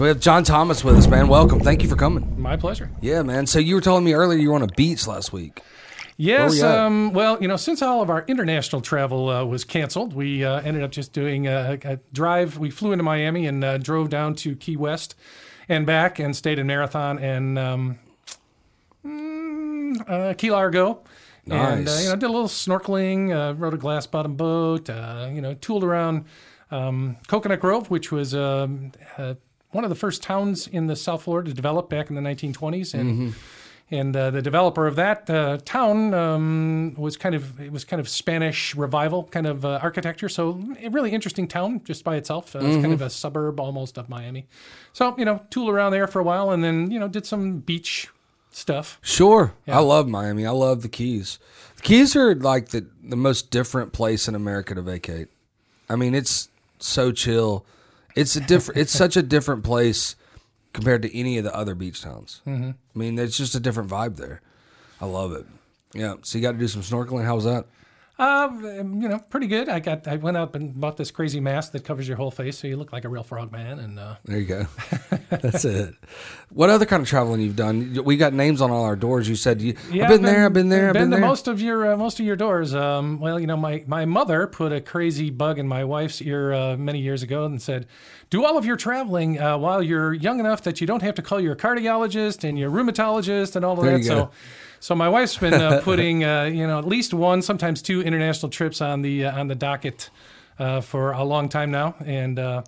So we have John Thomas with us, man. Welcome. Thank you for coming. My pleasure. Yeah, man. So you were telling me earlier you were on a beach last week. Yes. we? Um, well, you know, since all of our international travel uh, was canceled, we uh, ended up just doing a, a drive. We flew into Miami and uh, drove down to Key West and back and stayed in Marathon and um, mm, uh, Key Largo. And uh, Nice. you know, did a little snorkeling, uh, rode a glass bottom boat, uh, you know, tooled around um, Coconut Grove, which was um, one of the first towns in the South Florida to develop back in the 1920s, and and uh, the developer of that uh, town um, was kind of it was kind of Spanish revival kind of uh, architecture. So a really interesting town just by itself. Uh, It's kind of a suburb almost of Miami. So you know, tool around there for a while, and then you know did some beach stuff. Sure. I love Miami. I love the Keys. The Keys are like the, the most different place in America to vacate. I mean, it's so chill. It's a different. it's such a different place compared to any of the other beach towns. Mm-hmm. I mean, it's just a different vibe there. I love it. Yeah. So you got to do some snorkeling. How was that? Uh, you know, pretty good. I got I went up and bought this crazy mask that covers your whole face, so you look like a real frog man. And uh, There you go. That's it. What other kind of traveling you've done? We got names on all our doors. You said you. Yeah, I've been, there. I've been there. I've Been, been, to there. most of your uh, most of your doors. Um, well, you know, my my mother put a crazy bug in my wife's ear uh, many years ago and said, "Do all of your traveling uh, while you're young enough that you don't have to call your cardiologist and your rheumatologist and all of There that." you go. So. My wife's been uh, putting, uh, you know, at least one, sometimes two international trips on the uh, on the docket uh, for a long time now, and uh,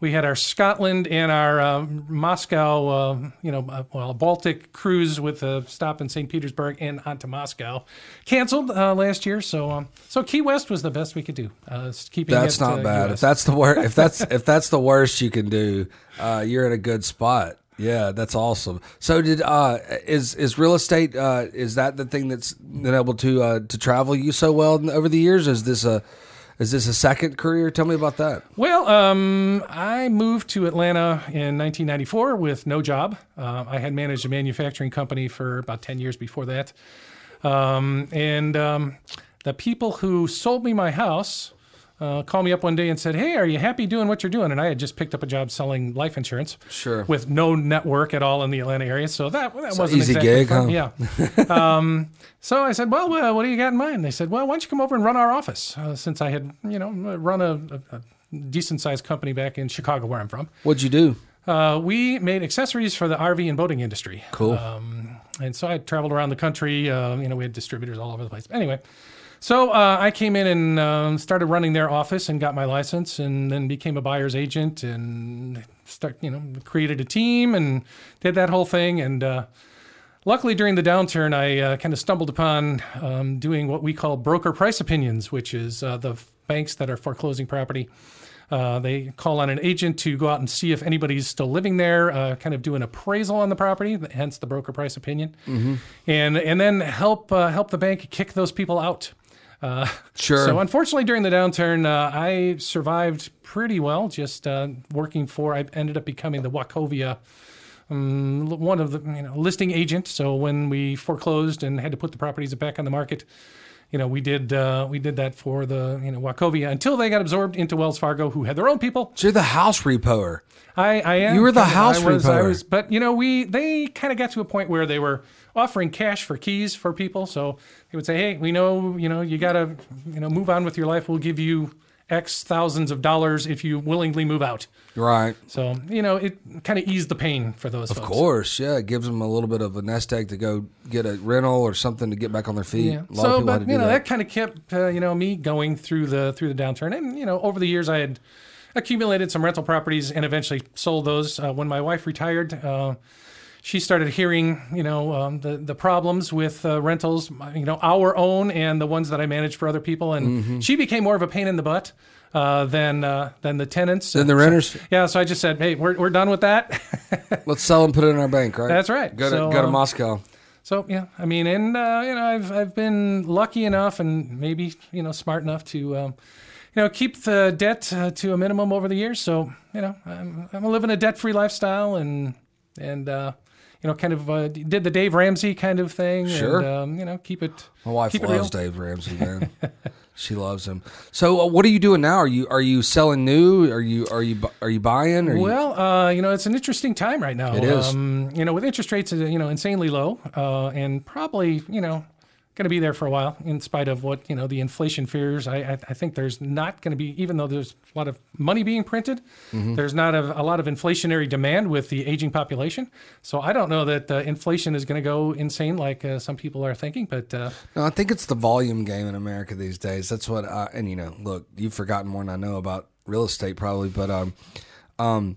we had our Scotland and our uh, Moscow, uh, you know, well, Baltic cruise with a stop in St. Petersburg and on to Moscow, canceled uh, last year. So, um, so Key West was the best we could do. Uh, keeping That's it, not bad. If that's the worst, if that's if that's the worst you can do, uh, you're in a good spot. Yeah, that's awesome. So did uh, is is real estate uh, is that the thing that's been able to uh, to travel you so well over the years? Is this a is this a second career? Tell me about that. Well, um, I moved to Atlanta in 1994 with no job. Uh, I had managed a manufacturing company for about 10 years before that. Um, and um, the people who sold me my house uh, called me up one day and said, Hey, are you happy doing what you're doing? And I had just picked up a job selling life insurance. Sure. With no network at all in the Atlanta area. So that, that wasn't easy exactly gig, fun. huh? Yeah. um, so I said, well, well, what do you got in mind? They said, well, why don't you come over and run our office? Uh, since I had, you know, run a, a, a decent sized company back in Chicago, where I'm from. What'd you do? Uh, we made accessories for the RV and boating industry. Cool. Um, and so I traveled around the country. Uh, you know, we had distributors all over the place. Anyway, so uh, I came in and um, started running their office and got my license, and then became a buyer's agent and start, you know, created a team and did that whole thing. And uh, luckily, during the downturn, I uh, kind of stumbled upon um, doing what we call broker price opinions, which is uh, the f- banks that are foreclosing property. Uh, they call on an agent to go out and see if anybody's still living there, uh, kind of do an appraisal on the property, hence the broker price opinion, and and then help uh, help the bank kick those people out. Uh, Sure. So unfortunately, during the downturn, uh, I survived pretty well. Just uh, working for, I ended up becoming the Wachovia um, one of the you know, listing agent. So when we foreclosed and had to put the properties back on the market, you know, we did uh, we did that for the you know Wachovia until they got absorbed into Wells Fargo, who had their own people. So you're the house repoer. I, I am. You were the house I was, I was, but you know, we they kind of got to a point where they were offering cash for keys for people. So they would say, "Hey, we know you know you got to you know move on with your life. We'll give you X thousands of dollars if you willingly move out." Right. So you know, it kind of eased the pain for those. Of course, yeah. It gives them a little bit of a nest egg to go get a rental or something to get back on their feet. Yeah. A lot of So, but you know, that. that, kind of kept uh, you know me going through the through the downturn, and you know, over the years, I had accumulated some rental properties and eventually sold those. Uh, when my wife retired, uh, she started hearing you know um, the the problems with uh, rentals, you know, our own and the ones that I managed for other people, and Mm-hmm. she became more of a pain in the butt. Uh, than uh, than the tenants Then the renters, yeah so I just said hey we're, we're done with that let's sell and put it in our bank, right? That's right. Go to, So, go to um, Moscow. So yeah, I mean, and uh, you know, I've I've been lucky enough, and maybe you know, smart enough to, um, you know, keep the debt uh, to a minimum over the years. So you know, I'm, I'm living a debt-free lifestyle, and and uh, you know, kind of uh, did the Dave Ramsey kind of thing. Sure. And, um, you know, keep it. My wife keep it loves. Dave Ramsey, man. She loves him. So, uh, what are you doing now? Are you are you selling new? Are you are you are you buying? Are you, Well, uh, you know, it's an interesting time right now. It is. Um, you know, with interest rates, uh, you know, insanely low, uh, and probably, you know, going to be there for a while, in spite of what you know the inflation fears. I, I, I think there's not going to be, even though there's a lot of money being printed, Mm-hmm. there's not a, a lot of inflationary demand with the aging population. So I don't know that uh, inflation is going to go insane like uh, some people are thinking. But uh, No, I think it's the volume game in America these days. That's what I and you know, look, you've forgotten more than I know about real estate probably, but um um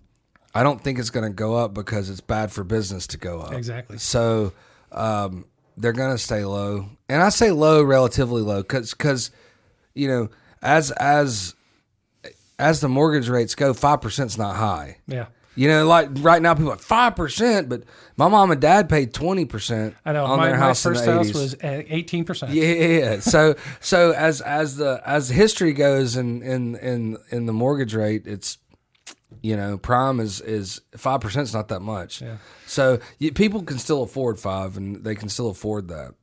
I don't think it's going to go up because it's bad for business to go up. Exactly. So um they're going to stay low. And I say low relatively low cuz cuz you know, as as as the mortgage rates go, 5% is not high. yeah. You know, like right now, people are five percent, but my mom and dad paid twenty percent I know on my, their my house first in the house 80s. was eighteen percent. Yeah, yeah, yeah. So, so as as the as history goes in in in in the mortgage rate, it's you know prime is is five percent is not that much. Yeah. So you, people can still afford five, and they can still afford that.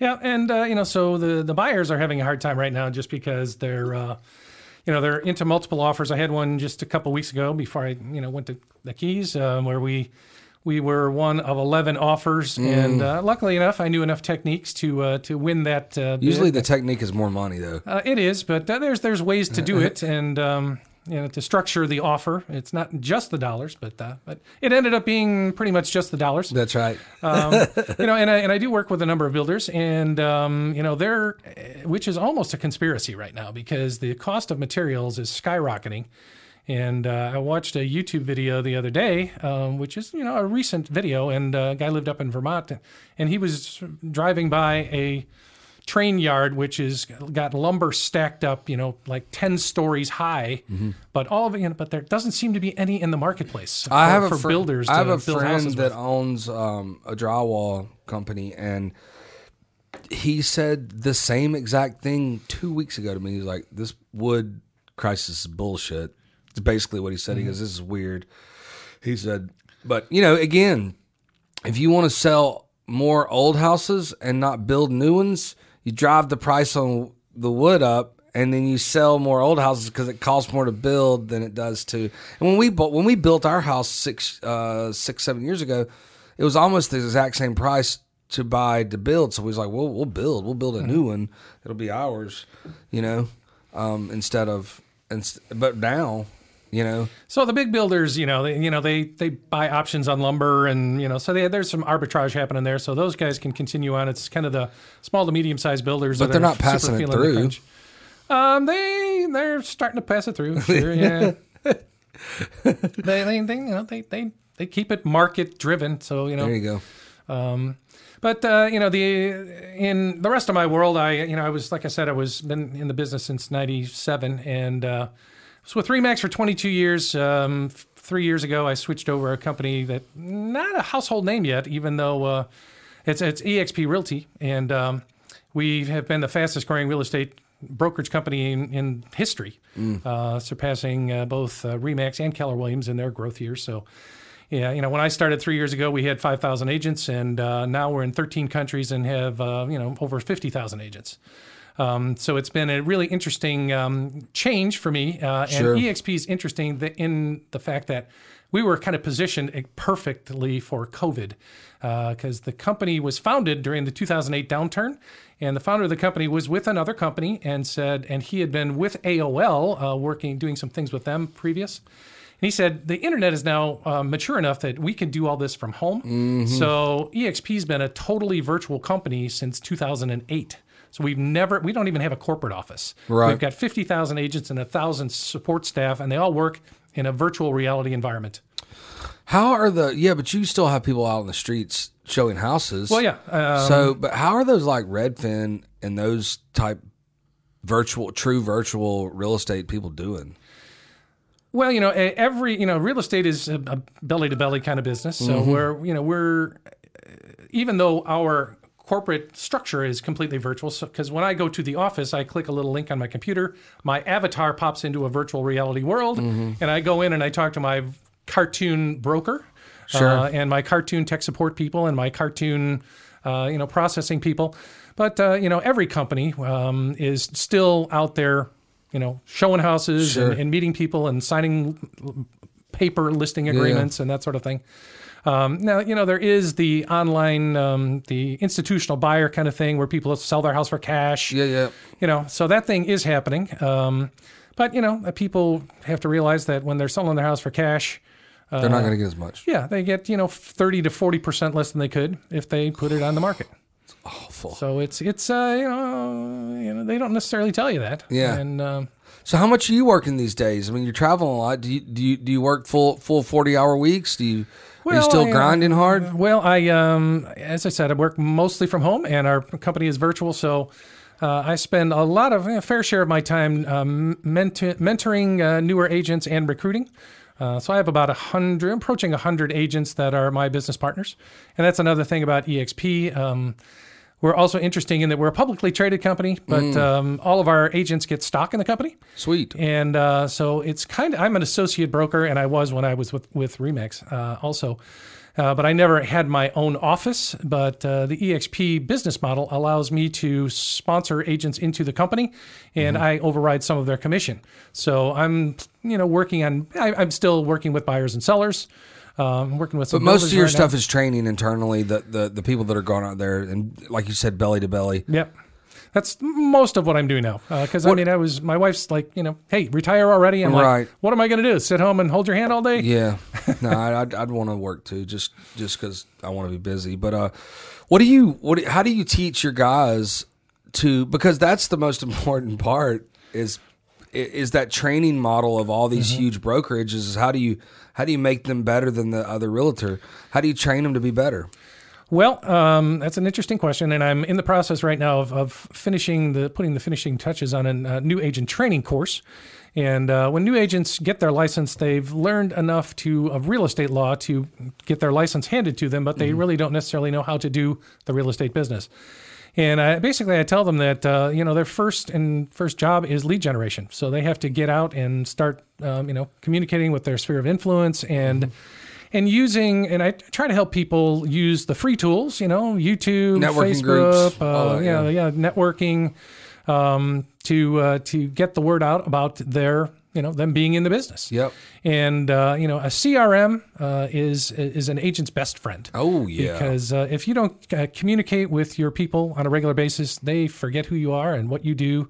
Yeah, and uh, you know, so the the buyers are having a hard time right now just because they're, uh, you know, they're into multiple offers. I had one just a couple weeks ago before I, you know, went to the Keys, um, where we we were one of eleven offers, and uh, luckily enough, I knew enough techniques to uh, to win that. Uh. Usually, the technique is more money, though. Uh, it is, but uh, there's there's ways to do it, and um, you know to structure the offer. It's not just the dollars, but uh, but it ended up being pretty much just the dollars. That's right. um, you know, and I, and I do work with a number of builders, and um, you know, they're which is almost a conspiracy right now because the cost of materials is skyrocketing. And uh, I watched a YouTube video the other day, um, which is you know a recent video, and uh, a guy lived up in Vermont, and he was driving by a train yard which is got lumber stacked up, you know, like ten stories high, but all of it, you know, but there doesn't seem to be any in the marketplace. For, I have a for fri- builders. I have a friend that with. owns um, a drywall company, and he said the same exact thing two weeks ago to me. He's like, "This wood crisis is bullshit." It's basically what he said. He Mm-hmm. goes, "This is weird." He said, "But you know, again, if you want to sell more old houses and not build new ones, you drive the price on the wood up, and then you sell more old houses because it costs more to build than it does to. And when we bought, when we built our house six, uh, six, seven years ago, it was almost the exact same price to buy to build. So we was like, well, we'll build, we'll build a new one. It'll be ours, you know, um, instead of, inst- but now, you know, So the big builders, you know, they, you know, they they buy options on lumber, and you know, so they, there's some arbitrage happening there. So those guys can continue on. It's kind of the small to medium sized builders, But that they're not passing it feeling the through. Um, they they're starting to pass it through. Sure, yeah. they, they they you know they they they keep it market driven. So you know, there you go. um, but uh, you know, the in the rest of my world, I you know, I was like I said, I was been in the business since '97, and uh, was with Remax for 22 years. Um, three years ago, I switched over a company that not a household name yet, even though uh, it's it's EXP Realty, and um, we have been the fastest growing real estate brokerage company in, in history, uh, surpassing uh, both uh, Remax and Keller Williams in their growth years. So. Yeah, you know, when I started three years ago, we had 5,000 agents, and uh, now we're in 13 countries and have, uh, you know, over 50,000 agents. Um, so it's been a really interesting um, change for me. Uh, Sure. And EXP is interesting in the fact that we were kind of positioned perfectly for COVID because the company was founded during the 2008 downturn. And the founder of the company was with another company and said, and he had been with AOL uh, working, doing some things with them previous. And he said, the internet is now uh, mature enough that we can do all this from home. So EXP's been a totally virtual company since 2008. So we've never, we don't even have a corporate office. Right. We've got 50,000 agents and 1,000 support staff, and they all work in a virtual reality environment. How are the yeah? But you still have people out in the streets showing houses. Well, yeah. Um, so, but how are those like Redfin and those type virtual, true virtual real estate people doing? Well, you know, every you know, real estate is a belly to belly kind of business. So we're you know we're even though our corporate structure is completely virtual, because when I go to the office, I click a little link on my computer, my avatar pops into a virtual reality world, and I go in and I talk to my cartoon broker, Sure. uh, and my cartoon tech support people and my cartoon, uh, you know, processing people. But uh, you know, every company um, is still out there, you know, showing houses Sure. and, and meeting people and signing paper listing agreements and that sort of thing. Um, now, you know, there is the online, um, the institutional buyer kind of thing where people sell their house for cash. Yeah, yeah. You know, so that thing is happening. Um, but you know, uh, people have to realize that when they're selling their house for cash, They're not going to get as much. yeah, they get you know thirty to forty percent less than they could if they put it on the market. It's awful. So it's it's uh, you know you know they don't necessarily tell you that. Yeah. And um, So how much are you working these days? I mean, you're traveling a lot. Do you do you do you work full full forty hour weeks? Do you are you Well, still I, uh, grinding hard? well, I um as I said, I work mostly from home, and our company is virtual, so. Uh, I spend a lot of a fair share of my time um, mentor, mentoring uh, newer agents and recruiting. Uh, so I have about a hundred, approaching a hundred agents that are my business partners, and that's another thing about EXP. Um, we're also interesting in that we're a publicly traded company, but Mm. um, all of our agents get stock in the company. Sweet. And uh, so it's kind of, I'm an associate broker, and I was when I was with, with Remax uh, also. Uh, but I never had my own office. But uh, the EXP business model allows me to sponsor agents into the company, and I override some of their commission. So I'm, you know, working on. I, I'm still working with buyers and sellers. Um, working with some. But most of your right now. stuff is training internally. The, the the people that are going out there and like you said, belly to belly. Yep. That's most of what I'm doing now. Because I mean, I was my wife's like, you know, hey, retire already. I'm like, Right. what am I going to do? Sit home and hold your hand all day? Yeah, no, I- I'd, I'd want to work too, just just because I want to be busy. But uh, what do you what? How do you teach your guys to? Because that's the most important part is is that training model of all these huge brokerages. Is how do you how do you make them better than the other realtor? How do you train them to be better? Well, um, that's an interesting question, and I'm in the process right now of, of finishing the putting the finishing touches on a uh, new agent training course. And uh, when new agents get their license, they've learned enough to of real estate law to get their license handed to them, but they really don't necessarily know how to do the real estate business. And I, basically, I tell them that uh, you know their first and first job is lead generation, so they have to get out and start um, you know communicating with their sphere of influence and and using and I try to help people use the free tools, you know, YouTube, Networking Facebook, groups, uh, that, yeah, yeah. yeah, networking um, to uh, to get the word out about their you know them being in the business. Yep. And uh, you know, a CRM uh, is is an agent's best friend. Oh yeah. Because uh, if you don't uh, communicate with your people on a regular basis, they forget who you are and what you do.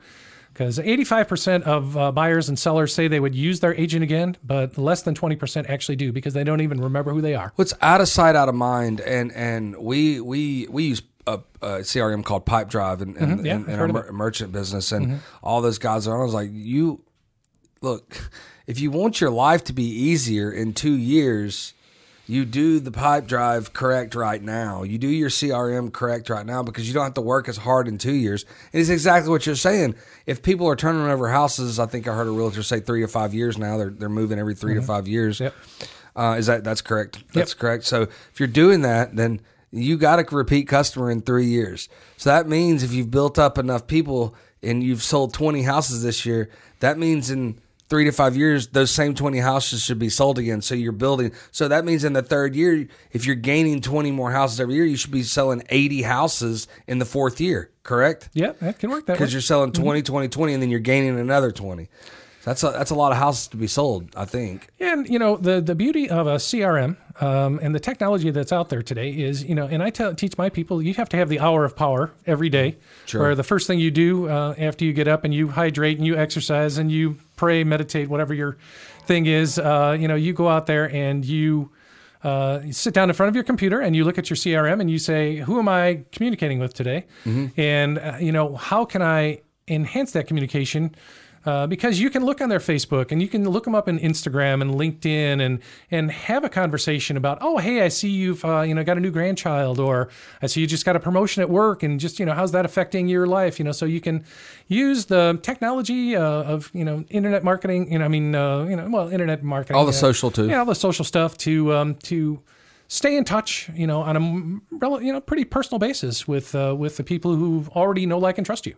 Because 85% of uh, buyers and sellers say they would use their agent again, but less than 20% actually do because they don't even remember who they are. What's out of sight, out of mind, and and we we we use a, a CRM called Pipedrive and and, Mm-hmm. Yeah, and, I've and our mer- merchant business, and all those guys are. on. I was like, you look, if you want your life to be easier in two years. You do the Pipedrive correct right now. You do your CRM correct right now because you don't have to work as hard in two years. And it's exactly what you're saying. If people are turning over houses, I think I heard a realtor say three to five years now. They're they're moving every 3 to five years. Yep. Uh, is that that's correct? That's correct. So if you're doing that, then you got a repeat customer in three years. So that means if you've built up enough people and you've sold 20 houses this year, that means in three to five years, those same 20 houses should be sold again. So you're building. So that means in the third year, if you're gaining 20 more houses every year, you should be selling 80 houses in the fourth year. Correct? Yeah, that can work that way. Because you're selling 20, 20, 20, and then you're gaining another 20. That's a, that's a lot of houses to be sold, I think. And you know the the beauty of a CRM um, and the technology that's out there today is you know, and I tell, teach my people you have to have the hour of power every day. Sure. Where the first thing you do uh, after you get up and you hydrate and you exercise and you pray, meditate, whatever your thing is, uh, you know, you go out there and you. Uh, you sit down in front of your computer and you look at your CRM and you say, "Who am I communicating with today?" And uh, you know, how can I enhance that communication? Uh, because you can look on their Facebook and you can look them up in Instagram and LinkedIn and and have a conversation about, oh, hey, I see you've uh, you know got a new grandchild, or I see you just got a promotion at work, and just you know how's that affecting your life? You know, so you can use the technology uh, of you know internet marketing. You know, I mean, uh, you know, well, internet marketing, All the social too. yeah, all the social stuff to um, to stay in touch, you know, on a you know pretty personal basis with uh, with the people who already know, like, and trust you.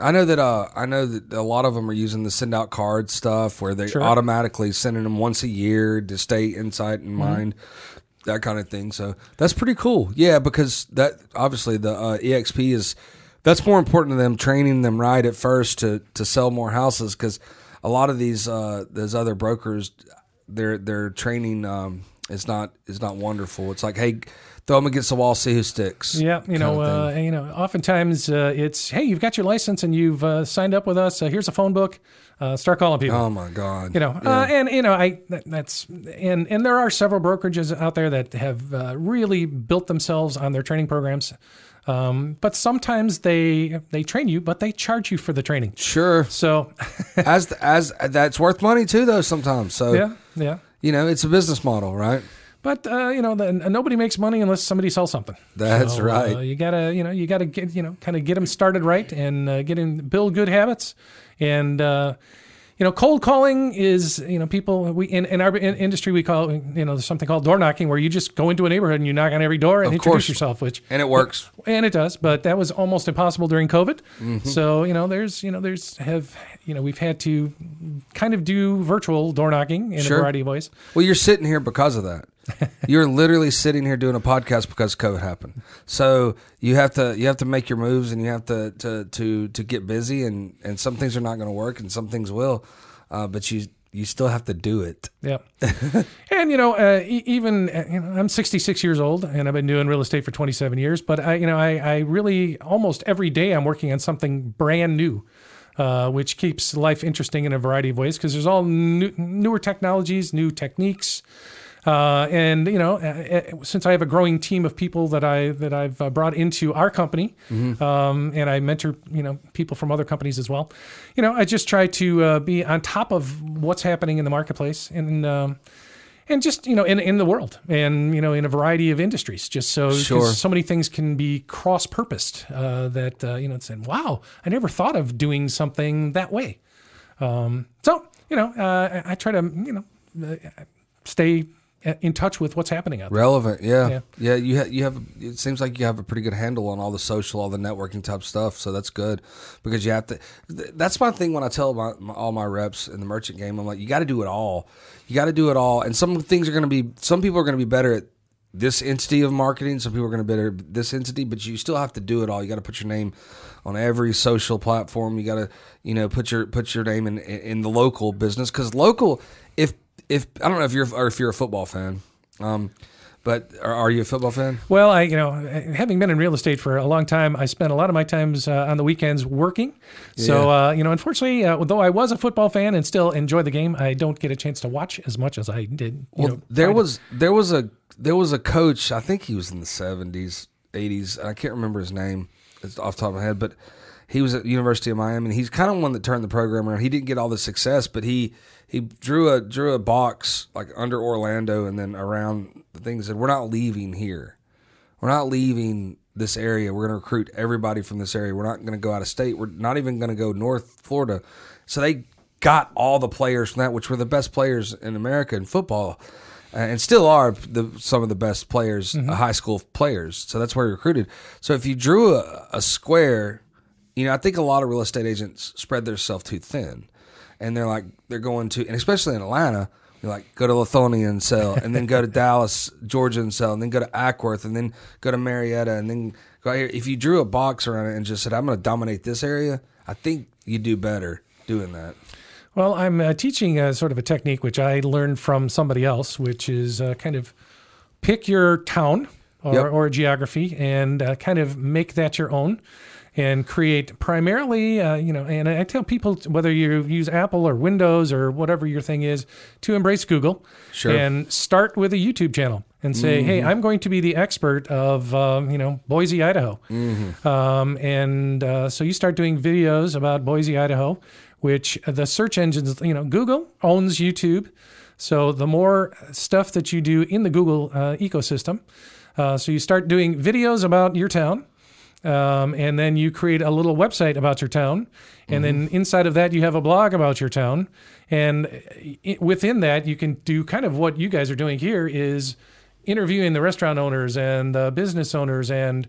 I know that uh, I know that a lot of them are using the send out card stuff where they Sure. automatically sending them once a year to stay insight Mm-hmm. in mind, that kind of thing. So that's pretty cool. Yeah, because that obviously the uh, EXP is That's more important to them training them right at first to to sell more houses because a lot of these uh, those other brokers, they're they're training um, is not it's not wonderful. It's like, hey, throw them against the wall, see who sticks. Yeah, you know, uh, you know, oftentimes uh, it's hey, you've got your license and you've uh, signed up with us. Uh, here's a phone book. Uh, start calling people. Oh my God! You know, Yeah. uh, and you know, I that, that's and and there are several brokerages out there that have uh, really built themselves on their training programs. Um, but sometimes they they train you, but they charge you for the training. sure. So as as that's worth money too, though. Sometimes, so yeah, yeah. You know, it's a business model, right? But uh, you know, the, nobody makes money unless somebody sells something. That's So, right. Uh, you gotta, you know, you gotta get, you know, kind of get them started right and uh, get in, build good habits. And uh, you know, cold calling is, you know, people we in, in our in- industry we call, you know, there's something called door knocking where you just go into a neighborhood and you knock on every door and Of introduce course. yourself, which and it works. and it does, but that was almost impossible during COVID. Mm-hmm. So you know, there's you know, there's have you know, we've had to kind of do virtual door knocking in Sure. a variety of ways. Well, you're sitting here because of that. you're literally sitting here doing a podcast because COVID happened. So you have to you have to make your moves and you have to to to, to get busy and and some things are not going to work and some things will, uh, but you you still have to do it. Yeah, and you know, uh, even uh, you know, I'm 66 years old, and I've been doing real estate for 27 years. But I, you know, I, I really almost every day I'm working on something brand new, uh, which keeps life interesting in a variety of ways because there's all new, newer technologies, new techniques. Uh, and you know, uh, uh, since I have a growing team of people that I that I've uh, brought into our company, um, and I mentor you know people from other companies as well, you know, I just try to uh, be on top of what's happening in the marketplace and um, and just you know in in the world and you know in a variety of industries, just so Sure. so many things can be cross purposed uh, that uh, you know it's saying wow I never thought of doing something that way. Um, so you know uh, I, I try to you know uh, stay Uh, in touch with what's happening out there. Relevant, yeah, Yeah. yeah. you ha- you have. It seems like you have a pretty good handle on all the social, all the networking type stuff. So that's good because you have to. th- That's my thing when I tell my, my all my reps in the merchant game. I'm like, you got to do it all. You got to do it all. And some things are going to be. Some people are going to be better at this entity of marketing. Some people are going to be better at this entity, but you still have to do it all. You got to put your name on every social platform. You got to, you know, put your put your name in in the local business because local. If if I don't know if you're or if you're a football fan, um, but are, are you a football fan? Well, I you know having been in real estate for a long time, I spent a lot of my times uh, on the weekends working. So uh, you know, unfortunately, uh, though I was a football fan and still enjoy the game, I don't get a chance to watch as much as I did. You Well, know, there prior to- was there was a there was a coach. I think he was in the seventies, eighties. I can't remember his name. It's off the top of my head, but he was at University of Miami, and he's kind of one that turned the program around. He didn't get all the success, but he he drew a drew a box like under Orlando and then around the things. Said we're not leaving here. We're not leaving this area. We're going to recruit everybody from this area. We're not going to go out of state. We're not even going to go North Florida. So they got all the players from that, which were the best players in America in football, uh, and still are the, some of the best players, uh, high school players. So that's where he recruited. So if you drew a, a square, you know, I think a lot of real estate agents spread themselves too thin, and they're like they're going to, and especially in Atlanta. You're like go to Lithonia and sell, and then go to Dallas, Georgia and sell, and then go to Acworth, and then go to Marietta, and then go here. If you drew a box around it and just said, "I'm going to dominate this area," I think you do better doing that. Well, I'm uh, teaching a sort of a technique which I learned from somebody else, which is uh, kind of pick your town or, Yep. or geography and uh, kind of make that your own and create primarily, uh, you know, and I tell people whether you use Apple or Windows or whatever your thing is to embrace Google Sure. and start with a YouTube channel and say, hey, I'm going to be the expert of, um, you know, Boise, Idaho. Um, and uh, so you start doing videos about Boise, Idaho, which the search engines, you know, Google owns YouTube. So the more stuff that you do in the Google uh, ecosystem, uh, so you start doing videos about your town, um, and then you create a little website about your town, and then inside of that you have a blog about your town, and i within that you can do kind of what you guys are doing here is interviewing the restaurant owners and the business owners and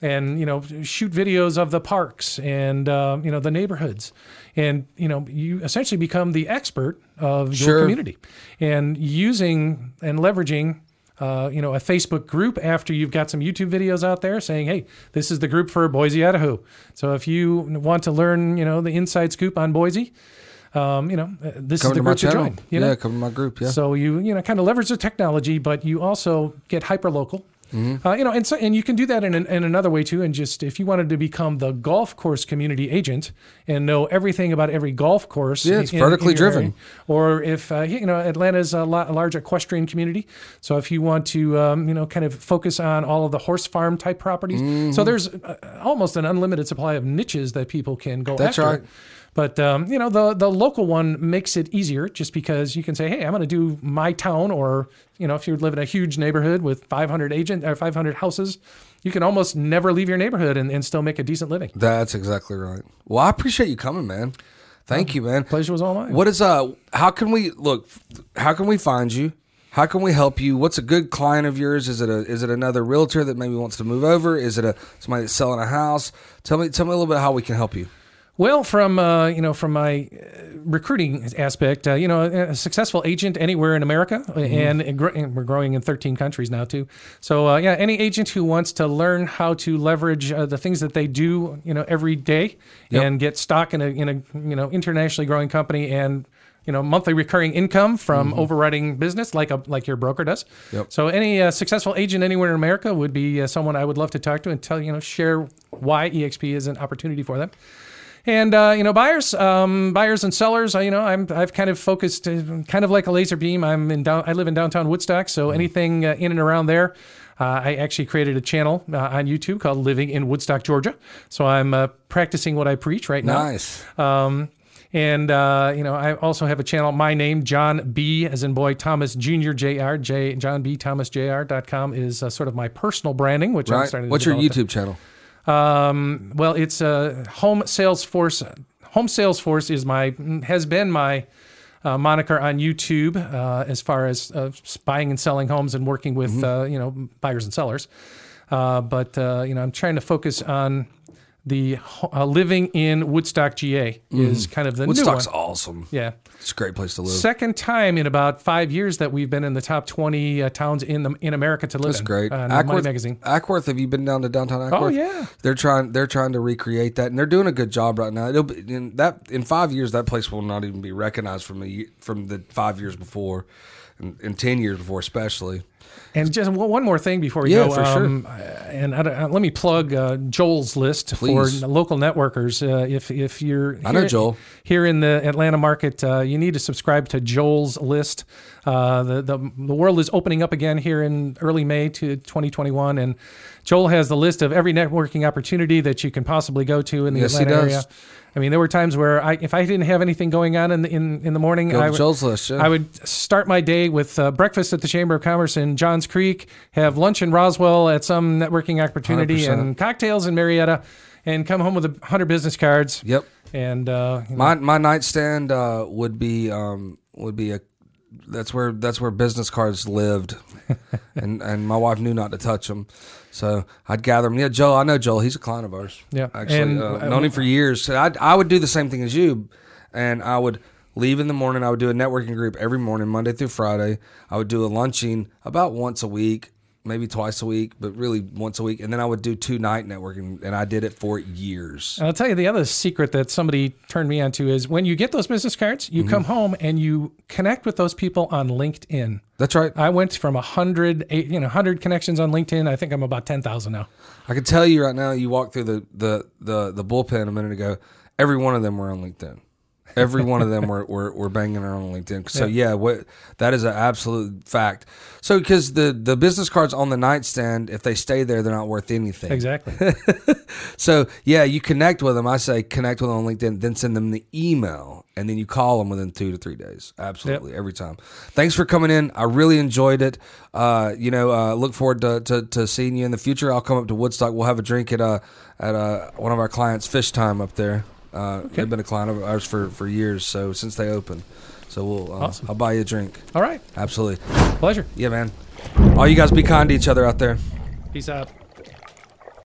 and you know shoot videos of the parks and uh, you know the neighborhoods. And you know you essentially become the expert of your Sure. community. And using and leveraging uh, you know, a Facebook group after you've got some YouTube videos out there saying, "Hey, this is the group for Boise, Idaho." So if you want to learn, you know, the inside scoop on Boise, um, you know, uh, this Come is the group to join. You know? Yeah, come to my group. Yeah. So you you know kind of leverage the technology, but you also get hyper local. Mm-hmm. Uh, you know, and so and you can do that in, an, in another way too. And just if you wanted to become the golf course community agent and know everything about every golf course, Yeah, it's in- vertically in driven. area, or if uh, you know Atlanta's a, lot, a large equestrian community, so if you want to um, you know kind of focus on all of the horse farm type properties, Mm-hmm. so there's uh, almost an unlimited supply of niches that people can go That's after. right. But um, you know the the local one makes it easier just because you can say, hey, I'm going to do my town, or you know if you live in a huge neighborhood with 500 agent or 500 houses, you can almost never leave your neighborhood and, and still make a decent living. That's exactly right. Well, I appreciate you coming, man. Thank you, man. Pleasure was all mine. What is uh? How can we look? How can we find you? How can we help you? What's a good client of yours? Is it a is it another realtor that maybe wants to move over? Is it a somebody that's selling a house? Tell me tell me a little bit how we can help you. Well, from uh, you know, from my uh, recruiting aspect, uh, you know, a successful agent anywhere in America, and, and gr- and we're growing in 13 countries now too. So, uh, yeah, any agent who wants to learn how to leverage uh, the things that they do, you know, every day, Yep. and get stock in a in a you know internationally growing company and you know monthly recurring income from overriding business like a like your broker does. Yep. So any uh, successful agent anywhere in America would be uh, someone I would love to talk to and tell you know share why EXP is an opportunity for them. And uh, you know, buyers, um, buyers and sellers. You know, I'm I've kind of focused, uh, kind of like a laser beam. I'm in down. I live in downtown Woodstock, so anything uh, in and around there. Uh, I actually created a channel uh, on YouTube called Living in Woodstock, Georgia. So I'm uh, practicing what I preach right now. Nice. Um, and uh, you know, I also have a channel. My name, John B, as in boy, Thomas Jr. Jr. J. John B. Thomas Jr. dot com is uh, sort of my personal branding, which I'm Right. starting. To What's your YouTube channel? Um, well, it's uh, Home Salesforce. Home Salesforce is my has been my uh, moniker on YouTube uh, as far as uh, buying and selling homes and working with Mm-hmm. uh, you know buyers and sellers. Uh, but uh, you know, I'm trying to focus on the uh, living in Woodstock, GA is kind of the Mm-hmm. Woodstock's new one. awesome. Yeah. It's a great place to live. Second time in about five years that we've been in the top 20 uh, towns in the, in America to live That's in. great. Money Acworth, magazine. Acworth, have you been down to downtown Acworth? Oh yeah. They're trying. They're trying to recreate that, and they're doing a good job right now. It'll be in that in five years. That place will not even be recognized from the from the five years before, and, and ten years before, especially. And just one more thing before we Yeah, go. for sure. um, And I don't- uh, let me plug uh, Joel's list Please. for local networkers. Uh, if if you're I know here- Joel. here in the Atlanta market, uh, you need to subscribe to Joel's list. Uh, the, the the world is opening up again here in early May to 2021, and Joel has the list of every networking opportunity that you can possibly go to in the Yes, he Atlanta does. area. I mean, there were times where I, if I didn't have anything going on in the, in, in the morning, I would, Joel's list. Yeah. I would start my day with uh, breakfast at the Chamber of Commerce in Johns Creek, have lunch in Roswell at some networking opportunity, 100%. and cocktails in Marietta, and come home with a hundred business cards. yep. And uh, you know, My my nightstand uh, would be um, would be a that's where that's where business cards lived, and and my wife knew not to touch them, so I'd gather them. Yeah, Joel, I know Joel. He's a client of ours. Yeah, actually, and, uh, uh, known him for years. So I I would do the same thing as you, and I would leave in the morning. I would do a networking group every morning, Monday through Friday. I would do a lunching about once a week. Maybe twice a week, but really once a week, and then I would do two night networking, and I did it for years. And I'll tell you the other secret that somebody turned me onto is when you get those business cards, you Mm-hmm. come home and you connect with those people on LinkedIn. That's right. I went from a hundred, you know, hundred connections on LinkedIn. I think I'm about ten thousand now. I can tell you right now, you walked through the, the, the, the bullpen a minute ago, every one of them were on LinkedIn. Every one of them were, were, were banging around on LinkedIn. So yeah, what that is an absolute fact. So because the, the business cards on the nightstand, if they stay there, they're not worth anything. Exactly. So yeah, you connect with them. I say connect with them on LinkedIn, then send them the email, and then you call them within two to three days. Absolutely, every time. Thanks for coming in. I really enjoyed it. Uh, you know, uh, look forward to, to, to seeing you in the future. I'll come up to Woodstock. We'll have a drink at uh, at uh, one of our clients, Fish Time, up there. Uh, They've been a client of ours for, for years. So since they opened, so we'll uh, Awesome. I'll buy you a drink. All right. Absolutely, Pleasure. yeah, man. All you guys be kind to each other out there. Peace out.